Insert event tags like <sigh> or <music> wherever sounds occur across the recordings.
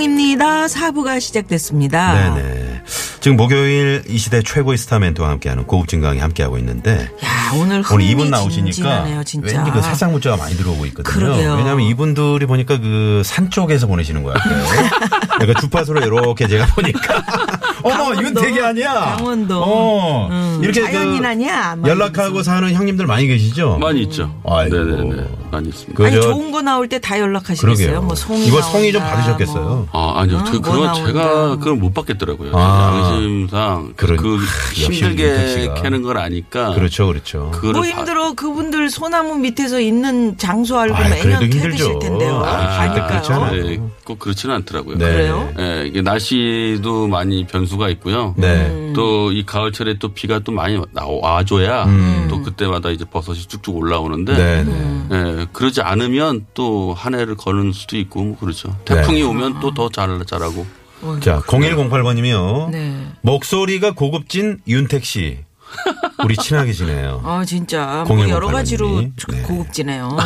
나선홍입니다. 사부가 시작됐습니다. 네네. 지금 목요일 이 시대 최고의 스타 멘트와 함께하는 고급진 강의 함께하고 있는데 야, 오늘 오늘 이분 나오시니까. 왠지 그 새싹 문자가 많이 들어오고 있거든요. 그러게요. 왜냐하면 이분들이 보니까 그 산 쪽에서 보내시는 것 같아요. 그러니까 주파수로 이렇게 제가 보니까 <laughs> 어머 윤택이 아니야. 강원도. 어, 음, 이렇게 자연인 아니야? 막 연락하고 이러면서. 사는 형님들 많이 계시죠? 많이 있죠. 아이고. 네네네. 많이 있습니다. 그 아니 저- 좋은 거 나올 때 다 연락하시겠어요? 그러게요. 뭐 송이 이거 송이 좀 받으셨겠어요? 뭐. 아, 아니요. 어? 저, 뭐 그건 나온다. 제가 그걸 못 받겠더라고요. 아. 양심상 그런- 그 역시 윤택 힘들게. 캐는 걸 아니까. 그렇죠, 그렇죠. 뭐 봐- 힘들어 그분들 소나무 밑에서 있는 장소 알고 매년 캐드실. 텐데요. 아, 아니까요. 네, 꼭 그렇지는 않더라고요. 네. 그래요? 예, 이게 날씨도 많이 변수 가 있고요. 네. 또 이 가을철에 또 비가 또 많이 나- 와줘야 또 그때마다 이제 버섯이 쭉쭉 올라오는데 음. 네, 네. 예, 그러지 않으면 또 한 해를 거는 수도 있고 뭐 그렇죠. 태풍이 오면 또 더 잘 자라고. 자, 0108번님이요. 네. 목소리가 고급진 윤택 씨. 우리 친하게 지내요. 아 진짜 뭐0108 여러 가지로 번님이. 조- 네. 고급지네요.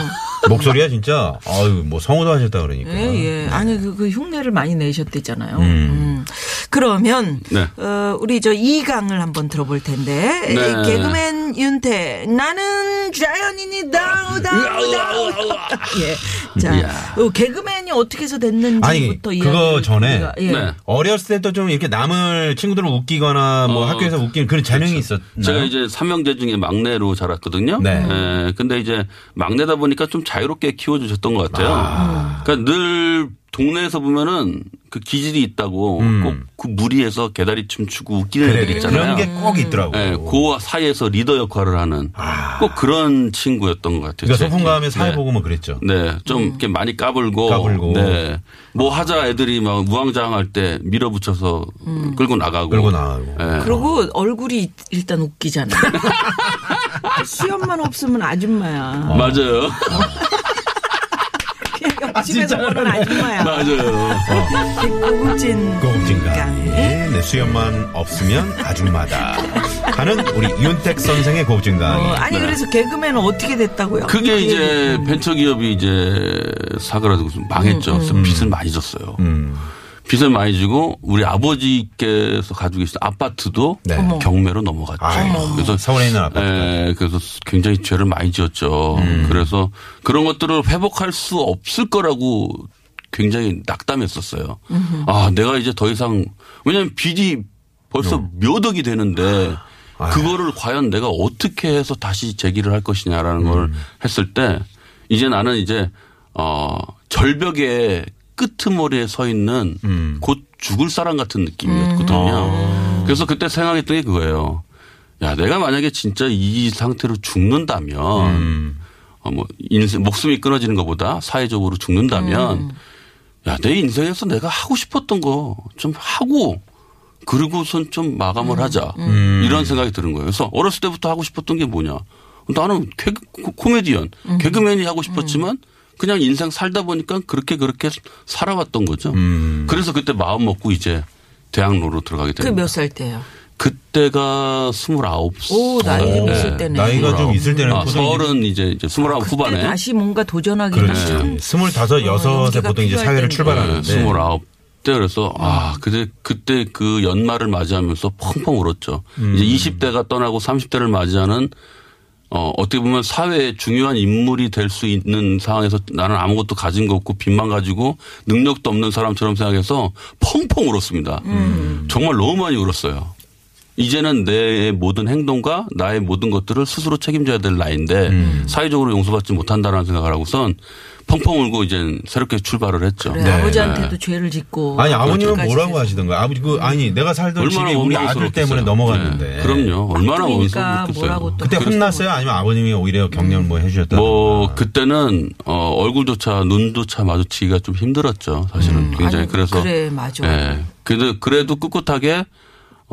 목소리가 진짜, 아유, 뭐 성우도 하셨다 그러니까. 예, 예. 아니, 그, 그 흉내를 많이 내셨댔잖아요. 음. 그러면, 네. 어, 우리 저 이강을 한번 들어볼 텐데. 네. 이 개그맨 윤태, 나는 자연인이다, 우다, 우다, 우다. 예. 자, 어, 개그맨이 어떻게 해서 아니, 됐는지부터 그거 전에 예. 네. 어렸을 때도 좀 이렇게 남을 친구들을 웃기거나 뭐 어, 학교에서 웃기는 그런 재능이 있었나요? 제가 이제 삼형제 중에 막내로 자랐거든요. 네. 예, 근데 이제 막내다 보니까 좀 자유롭게 키워주셨던 것 같아요. 그러니까 늘 동네에서 보면은 그 기질이 있다고 꼭그 무리해서 개다리 춤 추고 웃기는 애들 그래, 있잖아요. 그런 게 꼭 있더라고요. 예, 그 사이에서 리더 역할을 하는 꼭 그런 친구였던 것 같아요. 그러니까 제 소풍 가면 기억에. 사회 네. 보고 뭐 그랬죠. 네, 좀 이렇게 많이 까불고, 까불고. 네, 뭐 하자 애들이 막 무왕장할 때 밀어붙여서 끌고 나가고, 끌고 나가고. 예. 그리고 얼굴이 일단 웃기잖아요. <laughs> 수염만 없으면 아줌마야. 맞아요, 그냥 옆 집에서 보는 아줌마야. <laughs> 맞아요. 고급진. 고급진 강의. 강의. 네, 수염만 없으면 아줌마다. 하는 우리 윤택 선생의 고급진 어, 강의. 아니 그래서 개그맨은 어떻게 됐다고요? 그게 이제 벤처기업이 이제 사그라들고 좀 망했죠. 그래서 빚을 많이 졌어요. 음. 빚을 많이 지고 우리 아버지께서 가지고 계신 아파트도 네. 경매로 넘어갔죠. 아이고, 그래서 서울에 있는 아파트. 예, 그래서 굉장히 죄를 많이 지었죠. 음. 그래서 그런 것들을 회복할 수 없을 거라고 굉장히 낙담했었어요. 아, 내가 이제 더 이상 왜냐하면 빚이 벌써 음. 몇 억이 되는데 아. 그거를 과연 내가 어떻게 해서 다시 제기를 할 것이냐라는 걸 음. 했을 때 이제 나는 이제 어 절벽의 끄트머리에 서 있는 음. 곧 죽을 사람 같은 느낌이었거든요. 아. 그래서 그때 생각했던 게 그거예요. 야, 내가 만약에 진짜 이 상태로 죽는다면, 음. 어, 뭐, 인생, 목숨이 끊어지는 것보다 사회적으로 죽는다면, 야, 내 인생에서 내가 하고 싶었던 거 좀 하고, 그리고선 좀 마감을 하자. 이런 생각이 드는 거예요. 그래서 어렸을 때부터 하고 싶었던 게 뭐냐. 나는 개그, 코- 코미디언, 개그맨이 하고 싶었지만, 그냥 인생 살다 보니까 그렇게 그렇게 살아왔던 거죠. 음. 그래서 그때 마음 먹고 이제 대학로로 들어가게 그 됩니다. 몇살 때요? 그때가 스물아홉. 오, 나이 좀 네. 있을 때네. 나이가 좀 있을 때는 아, 서른 이제 이제 스물아홉 그때 후반에. 다시 뭔가 도전하기는 그렇지. 참 스물다섯, 여섯에 용기가 보통 이제 사회를. 출발하는데. 네, 스물아홉 때 그래서 아 그때 그때 그 연말을 맞이하면서 펑펑 울었죠. 음. 이제 20대가 떠나고 30대를 맞이하는 어 어떻게 보면 사회의 중요한 인물이 될 수 있는 상황에서 나는 아무것도 가진 거 없고 빚만 가지고 능력도 없는 사람처럼 생각해서 펑펑 울었습니다. 음. 정말 너무 많이 울었어요. 이제는 내 모든 행동과 나의 모든 것들을 스스로 책임져야 될 나이인데 음. 사회적으로 용서받지 못한다라는 생각을 하고선 펑펑 울고 이제 새롭게 출발을 했죠. 그래, 네. 아버지한테도 죄를 짓고. 아니 아버님은 뭐라고 해서. 하시던가요? 아버지 그 아니 내가 살던 집이 얼마나 우리 아들. 때문에 넘어갔는데. 네, 그럼요. 얼마나 깍두기니까 원망스럽겠어요. 뭐라고 또 그때 혼났어요? 아니면 아버님이 오히려 격려를 뭐 해주셨다? 뭐 그때는 어 얼굴조차 눈조차 마주치기가 좀 힘들었죠. 사실은 굉장히 음. 아니, 그래서 그래, 맞아. 예. 그래도 그래도 꿋꿋하게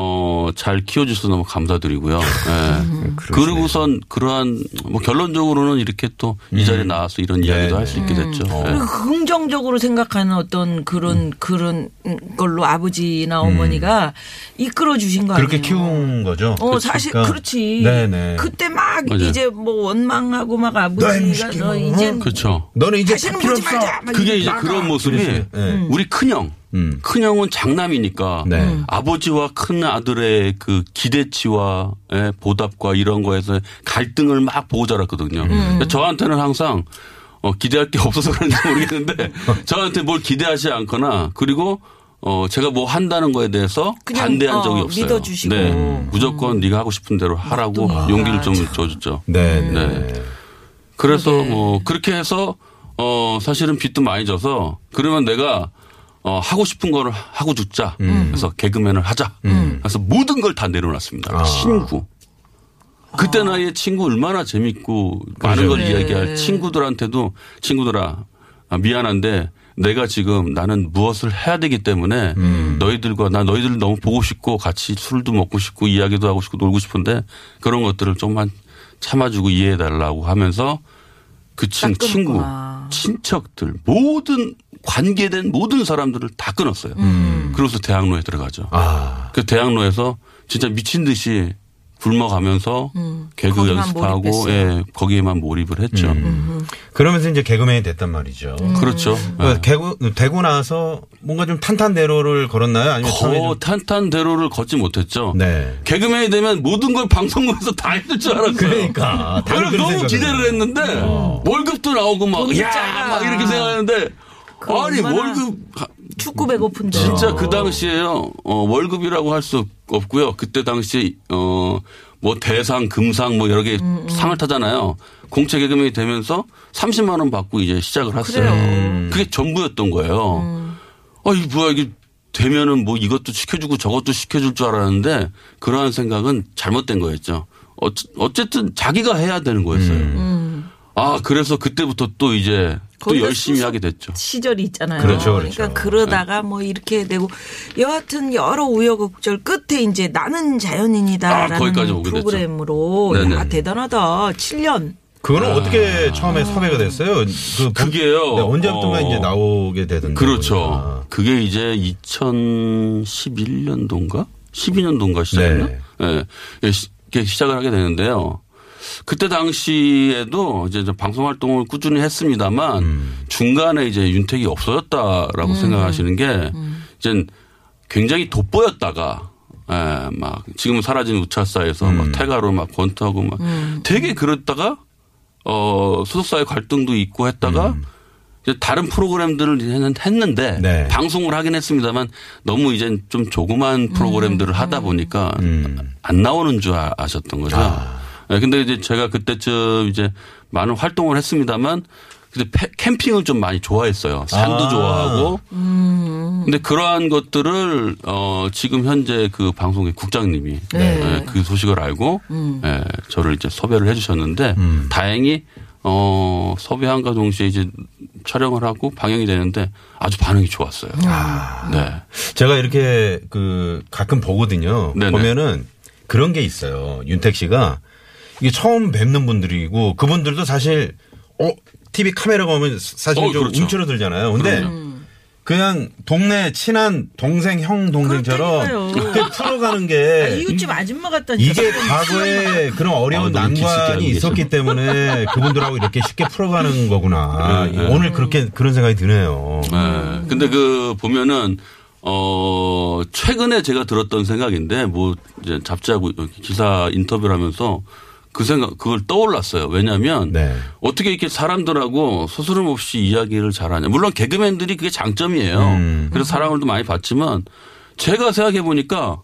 어 잘 키워주셔서 너무 감사드리고요. <laughs> 예. 그러고선 그러한 뭐 결론적으로는 이렇게 또 이 자리에 나와서 이런 이야기도 할 수 있게 됐죠. 예. 그리고 긍정적으로 생각하는 어떤 그런 음. 그런 걸로 아버지나 어머니가 이끌어 주신 거 아니에요? 그렇게 키운 거죠. 어? 사실 그러니까 그렇지. 네네. 그때 막 맞아요. 이제 뭐 원망하고 막너 아버지가 너 이젠 그렇죠. 너는 이제 다시는 보지. 말자. 막 그게 이제 나가. 그런 모습이. 네. 우리 큰형. 음. 큰 형은 장남이니까 네. 음. 아버지와 큰 아들의 그 기대치와 예, 보답과 이런 거에서 갈등을 막 보고 자랐거든요. 음. 저한테는 항상 어, 기대할 게 <laughs> 없어서 그런지 모르겠는데 <laughs> 저한테 뭘 기대하지 않거나 그리고 어 제가 뭐 한다는 거에 대해서 반대한 어, 적이 없어요. 믿어주시고. 네. 무조건 네가 하고 싶은 대로 하라고 용기를 좀 줘줬죠. 네. 네. 네. 그래서 그러게. 뭐 그렇게 해서 어 사실은 빚도 많이 져서 그러면 내가 어 하고 싶은 거를 하고 죽자. 그래서 개그맨을 하자. 그래서 모든 걸 다 내려놨습니다. 아. 친구. 그때 나이에 친구 얼마나 재밌고 많은 걸 그래. 이야기할 친구들한테도 친구들아 아, 미안한데 내가 지금 나는 무엇을 해야 되기 때문에 너희들과 나 너희들 너무 보고 싶고 같이 술도 먹고 싶고 이야기도 하고 싶고 놀고 싶은데 그런 것들을 좀만 참아주고 이해해 달라고 하면서 그 친, 딱 친구. 친척들 모든 관계된 모든 사람들을 다 끊었어요. 그래서 대학로에 들어가죠. 아. 그 대학로에서 진짜 미친 듯이 굶어가면서 개그 거기만 연습하고. 예, 거기에만 몰입을 했죠. 그러면서 이제 개그맨이 됐단 말이죠. 그렇죠. 그 예. 개구, 되고 나서 뭔가 좀 탄탄대로를 걸었나요? 아니면 거 좀- 탄탄대로를 걷지 못했죠. 네. 개그맨이 되면 모든 걸 방송국에서 다 해줄 줄 알았어요. 그러니까. <laughs> 그런 너무 기대를. 했는데 어. 월급도 나오고 막, 야. 막 이렇게 생각하는데 그 아니 월급 축구 배고픈데. 진짜 그 당시에요. 어, 월급이라고 할 수 없고요. 그때 당시에 어, 뭐 대상, 금상 뭐 여러 개 음, 상을 타잖아요. 공채 개그맨이 되면서 30만 원 받고 이제 시작을 했어요. 그래요. 음. 그게 전부였던 거예요. 아, 이 뭐야 이게 되면은 뭐 이것도 시켜주고 저것도 시켜줄 줄 알았는데 그러한 생각은 잘못된 거였죠. 어, 어쨌든 자기가 해야 되는 거였어요. 아, 그래서 그때부터 또 이제 또 열심히 하게 됐죠. 시절이 있잖아요. 그렇죠, 그렇죠. 그러니까 그러다가 뭐 이렇게 되고 여하튼 여러 우여곡절 끝에 이제 나는 아, 자연인이다라는 됐죠. 프로그램으로. 야 대단하다. 7년. 그거는 어떻게 처음에 섭외가 됐어요? 그 아. 그게요. 네, 언제부터가 어. 이제 나오게 되던데. 그렇죠. 그게 이제 2011년도인가? 12년도인가 시작했나? 네. 예. 예, 시작을 하게 되는데요. 그때 당시에도 이제 저 방송 활동을 꾸준히 했습니다만 음. 중간에 이제 윤택이 없어졌다라고 생각하시는 게 이제 굉장히 돋보였다가 예, 막 지금은 사라진 우차사에서 음. 막 태가로 막 권투하고 막 되게 그랬다가 어 소속사의 갈등도 있고 했다가 이제 다른 프로그램들을 했는- 했는데 네. 방송을 하긴 했습니다만 너무 이제 좀 조그만 프로그램들을 하다 보니까 음. 안 나오는 줄 아- 아셨던 거죠. 아. 네, 근데 이제 제가 그때쯤 이제 많은 활동을 했습니다만 근데 패- 캠핑을 좀 많이 좋아했어요. 산도 아. 좋아하고. 근데 그러한 것들을 어 지금 현재 그 방송의 국장님이 예, 그 소식을 알고 예, 저를 이제 섭외를 해주셨는데 음. 다행히 어 섭외한과 동시에 이제 촬영을 하고 방영이 되는데 아주 반응이 좋았어요. 네. 제가 이렇게 그 가끔 보거든요. 네네. 보면은 그런 게 있어요. 윤택 씨가 이게 처음 뵙는 분들이고 그분들도 사실 어 TV 카메라가 오면 사실 어, 좀 그렇죠. 움츠러들잖아요. 근데 그냥 동네 친한 동생 형 동생처럼. 이렇게 풀어가는 아, 게 이웃집 아줌마 같다니까. 네. 이게 과거에 그런 어려운 아, 난관이. 있었기 때문에 그분들하고 이렇게 쉽게 풀어가는 거구나. 네, 네. 오늘 그렇게 그런 생각이 드네요. 네. 근데 그 보면은 어 최근에 제가 들었던 생각인데 뭐 이제 잡지하고 기사 인터뷰를 하면서 그 생각 그걸 떠올랐어요. 왜냐하면 네. 어떻게 이렇게 사람들하고 스스럼 없이 이야기를 잘하냐. 물론 개그맨들이 그게 장점이에요. 음. 그래서 사랑을 도 많이 받지만 제가 생각해 보니까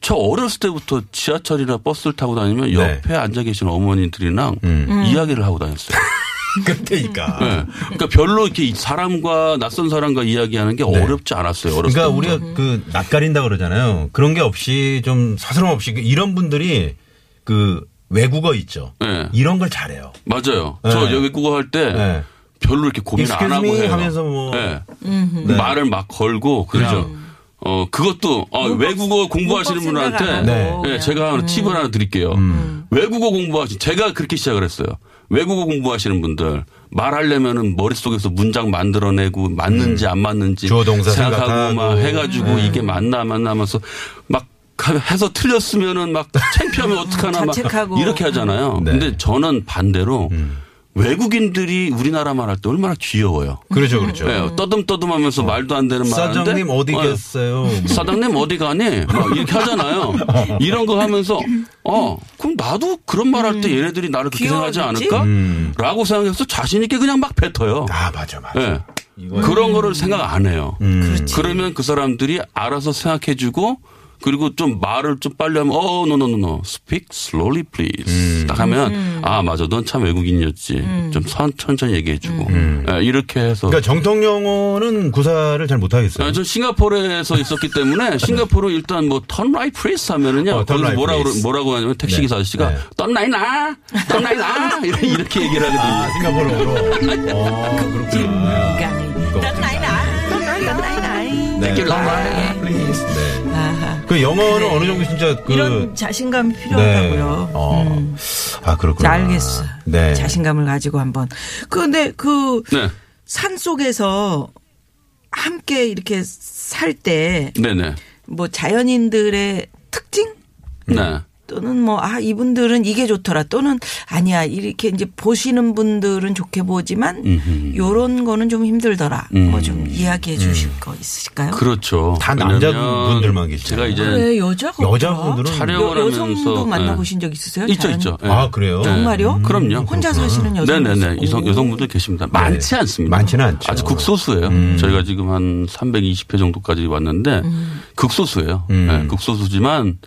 저 어렸을 때부터 지하철이나 버스를 타고 다니면 네. 옆에 앉아 계신 어머니들이랑 음. 이야기를 하고 다녔어요. <laughs> 그렇다니까. 네. 그러니까 별로 이렇게 사람과 낯선 사람과 이야기하는 게 어렵지 않았어요. 어렸을 그러니까 때부터. 우리가 그 낯가린다 그러잖아요. 그런 게 없이 좀 서스럼 없이 그 이런 분들이 그 외국어 있죠. 네. 이런 걸 잘해요. 맞아요. 네. 저 외국어 할때 네. 별로 이렇게 고민 안 하고 해요. 하면서 뭐. 네. 네. 말을 막 걸고 그냥 그렇죠. 어 그것도 어, 외국어 공부하시는 분한테 안 네. 네. 제가 하나 팁을 하나 드릴게요. 음. 외국어 공부하시 제가 그렇게 시작을 했어요. 외국어 공부하시는 분들 말하려면은 머릿속에서 문장 만들어내고 맞는지 안 맞는지 주어 동사 생각하고 생각하고. 막 해가지고 이게 맞나 안 맞나 하면서 막 해서 틀렸으면은 막 창피하면 어떡하나 막 자책하고. 이렇게 하잖아요. 네. 근데 저는 반대로 외국인들이 우리나라 말할 때 얼마나 귀여워요. 그렇죠, 그렇죠. 네, 떠듬떠듬하면서 말도 안 되는 말 하는데 사장님 어디 어, 계세요? 뭐. 사장님 어디 가니? 막 이렇게 하잖아요. <laughs> 이런 거 하면서 어 그럼 나도 그런 말 할때 얘네들이 나를 그렇게 생각하지 귀여워지지? 않을까? 음. 라고 생각해서 자신 있게 그냥 막 뱉어요. 아, 맞아, 맞아. 예. 이거- 그런 거를 생각 안 해요. 음. 그러면 그 사람들이 알아서 생각해주고 그리고 좀 말을 좀 빨리 하면 어, no, no, no, no. Speak slowly, please. 딱 하면 아, 맞아. 넌 참 외국인이었지. 좀 선, 천천히 얘기해 주고. 예, 이렇게 해서. 그러니까 정통 영어는 구사를 잘 못 하겠어요. 아, 저 싱가포르에서 있었기 때문에 <laughs> 싱가포르 일단 뭐 turn right please 하면은요. 어, turn 거기서 right 뭐라고 please. 뭐라고 하냐면 택시 네. 기사 아저씨가 네. turn right 나, turn right 나 이렇게, <laughs> 이렇게 얘기를 하거든요. 아, 싱가포르어로. <laughs> 어, 그렇구나. 딴 나이 나. 딴 나이 나이. 네. 네. 그 영어는 어느 정도 진짜 그 이런 자신감이 네. 필요하다고요. 어. 음. 아. 자, 알겠어. 네. 자신감을 가지고 한번. 그런데 그 네, 산 속에서 함께 이렇게 살 때 뭐 자연인들의 특징 네. 또는 뭐 아 이분들은 이게 좋더라 또는 아니야 이렇게 이제 보시는 분들은 좋게 보지만 음흠. 요런 거는 좀 힘들더라. 음. 뭐좀 이야기해 주실 거 있으실까요? 그렇죠. 다 남자분들만 계시잖아요. 제가 이제 왜 여자가 여자분들은? 촬영을 여, 하면서 여성도 만나보신 네. 적 있으세요? 있죠, 자연- 있죠. 예. 아, 그래요? 정말요? 그럼요. 혼자 그렇구나. 사시는 여성 네네네. 여성, 여성분들 계십니다. 많지 않습니다. 많지는 않죠. 아주 극소수예요. 음. 저희가 지금 한 320회 정도까지 왔는데 극소수예요. 음. 네, 극소수지만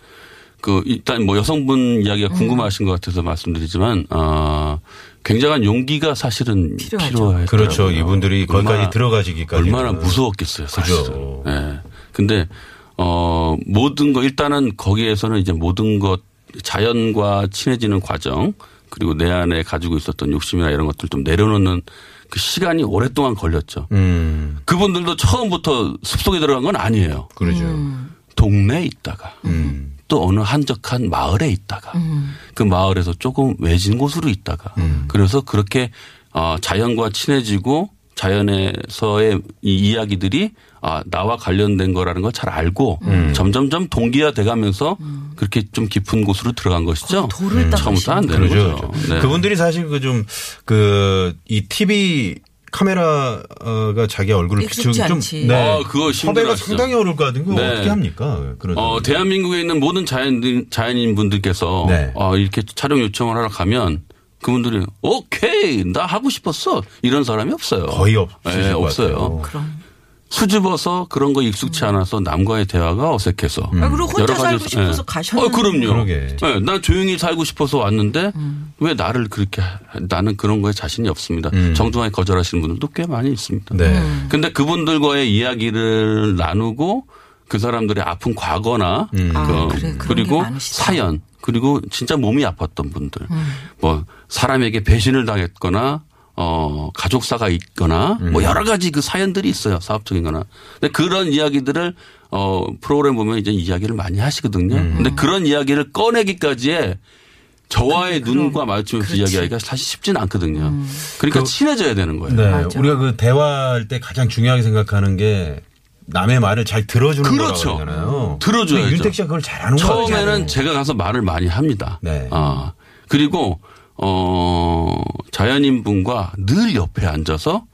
그 일단 뭐 여성분 이야기가 궁금하신 것 같아서 말씀드리지만 어 굉장한 용기가 사실은 필요하죠. 필요해요. 그렇죠. 이분들이 거기까지 들어가시기까지. 얼마나 무서웠겠어요, 사실은. 예. 근데 어 모든 거 일단은 거기에서는 이제 모든 것 자연과 친해지는 과정 그리고 내 안에 가지고 있었던 욕심이나 이런 것들 좀 내려놓는 그 시간이 오랫동안 걸렸죠. 음, 그분들도 처음부터 숲속에 들어간 건 아니에요. 그러죠. 동네에 있다가 음. 또 어느 한적한 마을에 있다가 그 마을에서 조금 외진 곳으로 있다가 그래서 그렇게 어, 자연과 친해지고 자연에서의 이 이야기들이 아, 나와 관련된 거라는 걸 잘 알고 점점점 동기화 돼가면서 그렇게 좀 깊은 곳으로 들어간 것이죠. 돌을 처음부터 안 되는 그러죠. 거죠. 그렇죠. 네. 그분들이 사실 그 좀 그 이 TV 카메라가 자기 얼굴을 익숙지 비추기 좀 않지. 네. 아, 그거 섭외가 힘들어하시죠. 상당히 어려울 것 같은 거 네. 어떻게 합니까? 그런 어, 대한민국에 있는 모든 자연, 자연인 분들께서 네. 어, 이렇게 촬영 요청을 하러 가면 그분들이 오케이 나 하고 싶었어 이런 사람이 없어요. 거의 없으실 네, 것 없어요. 같아요. 그럼. 수줍어서 그런 거 익숙치 않아서 남과의 대화가 어색해서. 아, 그리고 혼자 여러 가지- 살고 싶어서 예. 가셨는데. 어, 그럼요. 그러게. 네, 난 조용히 살고 싶어서 왔는데 왜 나를 그렇게 하- 나는 그런 거에 자신이 없습니다. 음. 정중하게 거절하시는 분들도 꽤 많이 있습니다. 네. 근데 그분들과의 이야기를 나누고 그 사람들의 아픈 과거나 음. 아, 그 그래, 그런 그리고. 사연 그리고 진짜 몸이 아팠던 분들 뭐 사람에게 배신을 당했거나 어 가족사가 있거나 뭐 여러 가지 그 사연들이 있어요 사업적인 거나 근데 그런 이야기들을 어 프로그램 보면 이제 이야기를 많이 하시거든요 근데 그런 이야기를 꺼내기까지의 저와의 눈과 마주치면서 그렇지. 이야기하기가 사실 쉽지는 않거든요. 그러니까 친해져야 되는 거예요. 네. 맞아. 우리가 그 대화할 때 가장 중요하게 생각하는 게 남의 말을 잘 들어주는 그렇죠. 들어줘야죠. 근데 윤택 씨가 그걸 잘하는 거 같아요. 처음에는 제가 가서 말을 많이 합니다. 네. 아, 그리고 어 자연인 분과 늘 옆에 앉아서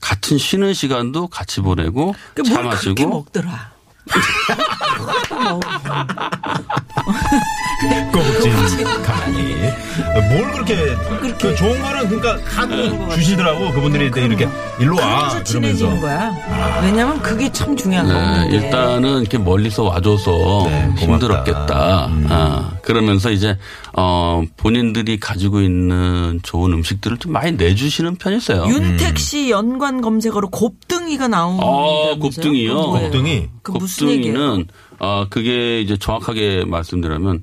같은 쉬는 시간도 같이 보내고 그차 마시고 먹더라. <laughs> 뭐. 꼬북진 강의. 뭘 그렇게, 그 좋은 거는 그러니까 다 주시더라고. 그분들이 이렇게 일로 와. 그러면서 친해지는. 거야. 왜냐면 그게 참 중요한 네, 거거든요. 일단은 이렇게 멀리서 와줘서 네. 힘들었겠다. 음. 아, 그러면서 이제 어 본인들이 가지고 있는 좋은 음식들을 좀 많이 내주시는 편이세요. 윤택 씨 연관 검색어로 곱등이가 나옵니다. 아, 곱등이요? 곱등이? 그 무슨 얘기예요? 곱등이는 아 그게 이제 정확하게 말씀드리면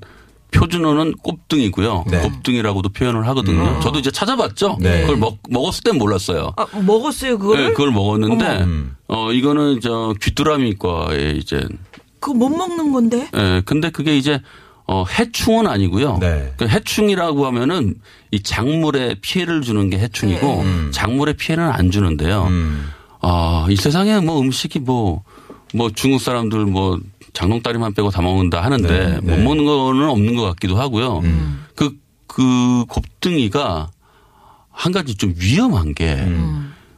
표준어는 곱등이고요. 네. 곱등이라고도 표현을 하거든요. 저도 이제 찾아봤죠. 네. 그걸 먹, 먹었을 땐 몰랐어요. 아, 먹었어요 그걸? 네, 그걸 먹었는데 어머. 음. 어 이거는 저 귀뚜라미과에 이제 그거 못 먹는 건데? 예, 근데 그게 이제 어 해충은 아니고요. 네. 그 해충이라고 하면은 이 작물에 피해를 주는 게 해충이고 작물에 피해는 안 주는데요. 음. 아, 이 세상에 뭐 음식이 뭐, 뭐 중국 사람들 뭐 장롱다리만 빼고 다 먹는다 하는데 네, 못 네. 먹는 거는 없는 것 같기도 하고요. 그, 그 곱등이가 한 가지 좀 위험한 게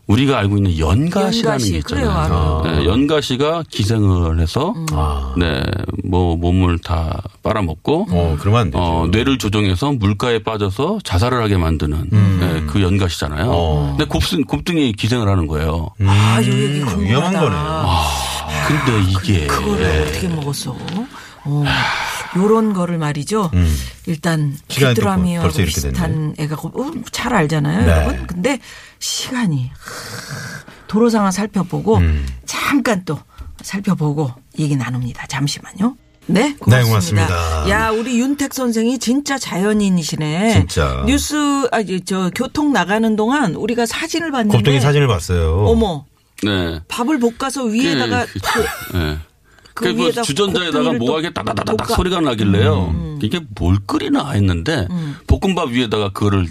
우리가 알고 있는 연가시라는 연가시, 게 있잖아요. 네, 연가시가 기생을 해서 아. 네, 뭐 몸을 다 빨아먹고 어, 그러면 안 되죠. 어, 뇌를 조종해서 물가에 빠져서 자살을 하게 만드는 네, 그 연가시잖아요. 음. 어. 근데 곱등, 곱등이 기생을 하는 거예요. 아, 요 얘기. 위험한 거네. 근데 이게 그거를 어떻게 먹었어? 어, 요런 거를 말이죠. 일단 음. 벌써 이렇게 비슷한 애가 고- 어, 잘 알잖아요, 네. 여러분. 근데 시간이 도로 상황 살펴보고 음. 잠깐 또 살펴보고 얘기 나눕니다. 잠시만요. 네, 고맙습니다. 고맙습니다. 야, 우리 윤택 선생이 진짜 자연인이시네. 진짜. 뉴스, 아, 저 교통 나가는 동안 우리가 사진을 봤는데. 곱등이 사진을 봤어요. 어머, 네. 밥을 볶아서 위에다가 그, 탁 네. 그그뭐 위에다 주전자에다가 뭐하게 따다다닥. 음. 소리가 나길래요. 이게 뭘 끓이나 했는데 볶음밥 위에다가 그거를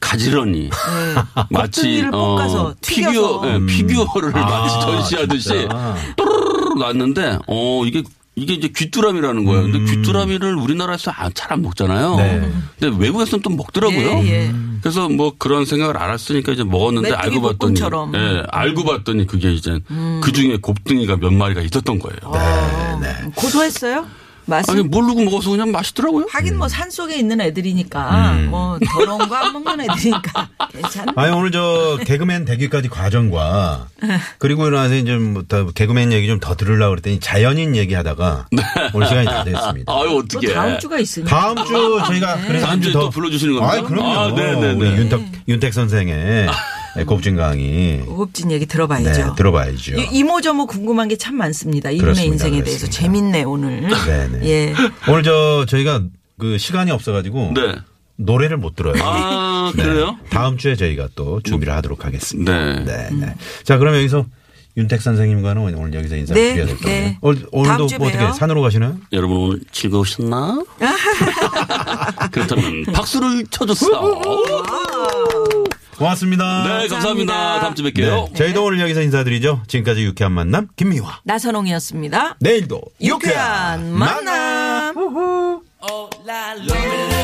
가지런히 <laughs> 마치 네. 곱등이를 어, 볶아서 피규어 튀겨서. 음. 예, 피규어를 마치 아, 전시하듯이 진짜. 또르르르 놨는데 어 이게 이게 이제 귀뚜라미라는 거예요. 근데 귀뚜라미를 우리나라에서 잘 안 먹잖아요. 네. 근데 외국에서는 또 먹더라고요. 예, 예. 그래서 뭐 그런 생각을 알았으니까 이제 먹었는데 알고 봤더니. 예, 알고 봤더니 그게 이제 그 중에 곱등이가 몇 마리가 있었던 거예요. 네, 네. 고소했어요? 맛은? 아니 모르고 먹어서 그냥 맛있더라고요. 하긴 뭐 산 속에 있는 애들이니까 뭐 더러운 거 안 먹는 애들이니까 <laughs> 괜찮아. 아니 오늘 저 개그맨 되기까지 과정과 그리고 나서 이제 뭐더 개그맨 얘기 좀 더 들으려고 그랬더니 자연인 얘기하다가 오늘 시간이 다 됐습니다. 아유 또 어떻게? 다음 주가 있으니까. 다음 주 저희가 그래서 다음 주에 더또 불러주시는 겁니까? 아, 그럼요. 아, 네네네. 윤택 윤택 선생의 <laughs> 곱진 강의 고급진 얘기 들어봐야죠. 네, 들어봐야죠. 이- 이모저모 궁금한 게 참 많습니다. 이분의 그렇습니다. 인생에 대해서 그렇습니다. 재밌네 오늘. 네네. 예. 오늘 저 저희가 그 시간이 없어가지고 네. 노래를 못 들어요. 아 네. 그래요? 다음 주에 저희가 또 준비를 하도록 하겠습니다. 네. 네, 네. 자, 그러면 여기서 윤택 선생님과는 오늘 여기서 인사드려야 네, 될 거예요. 네. 오늘, 오늘도 뭐 어떻게. 산으로 가시나요? 여러분 오늘 즐거우셨나? <laughs> 그렇다면 박수를 쳐줬어. 고맙습니다. 네 감사합니다. 감사합니다. 다음 주 뵐게요. 네, 저희도 오늘 여기서 인사드리죠. 지금까지 유쾌한 만남 김미화. 나선홍이었습니다. 내일도 유쾌한 만남. Oh, la, la, la,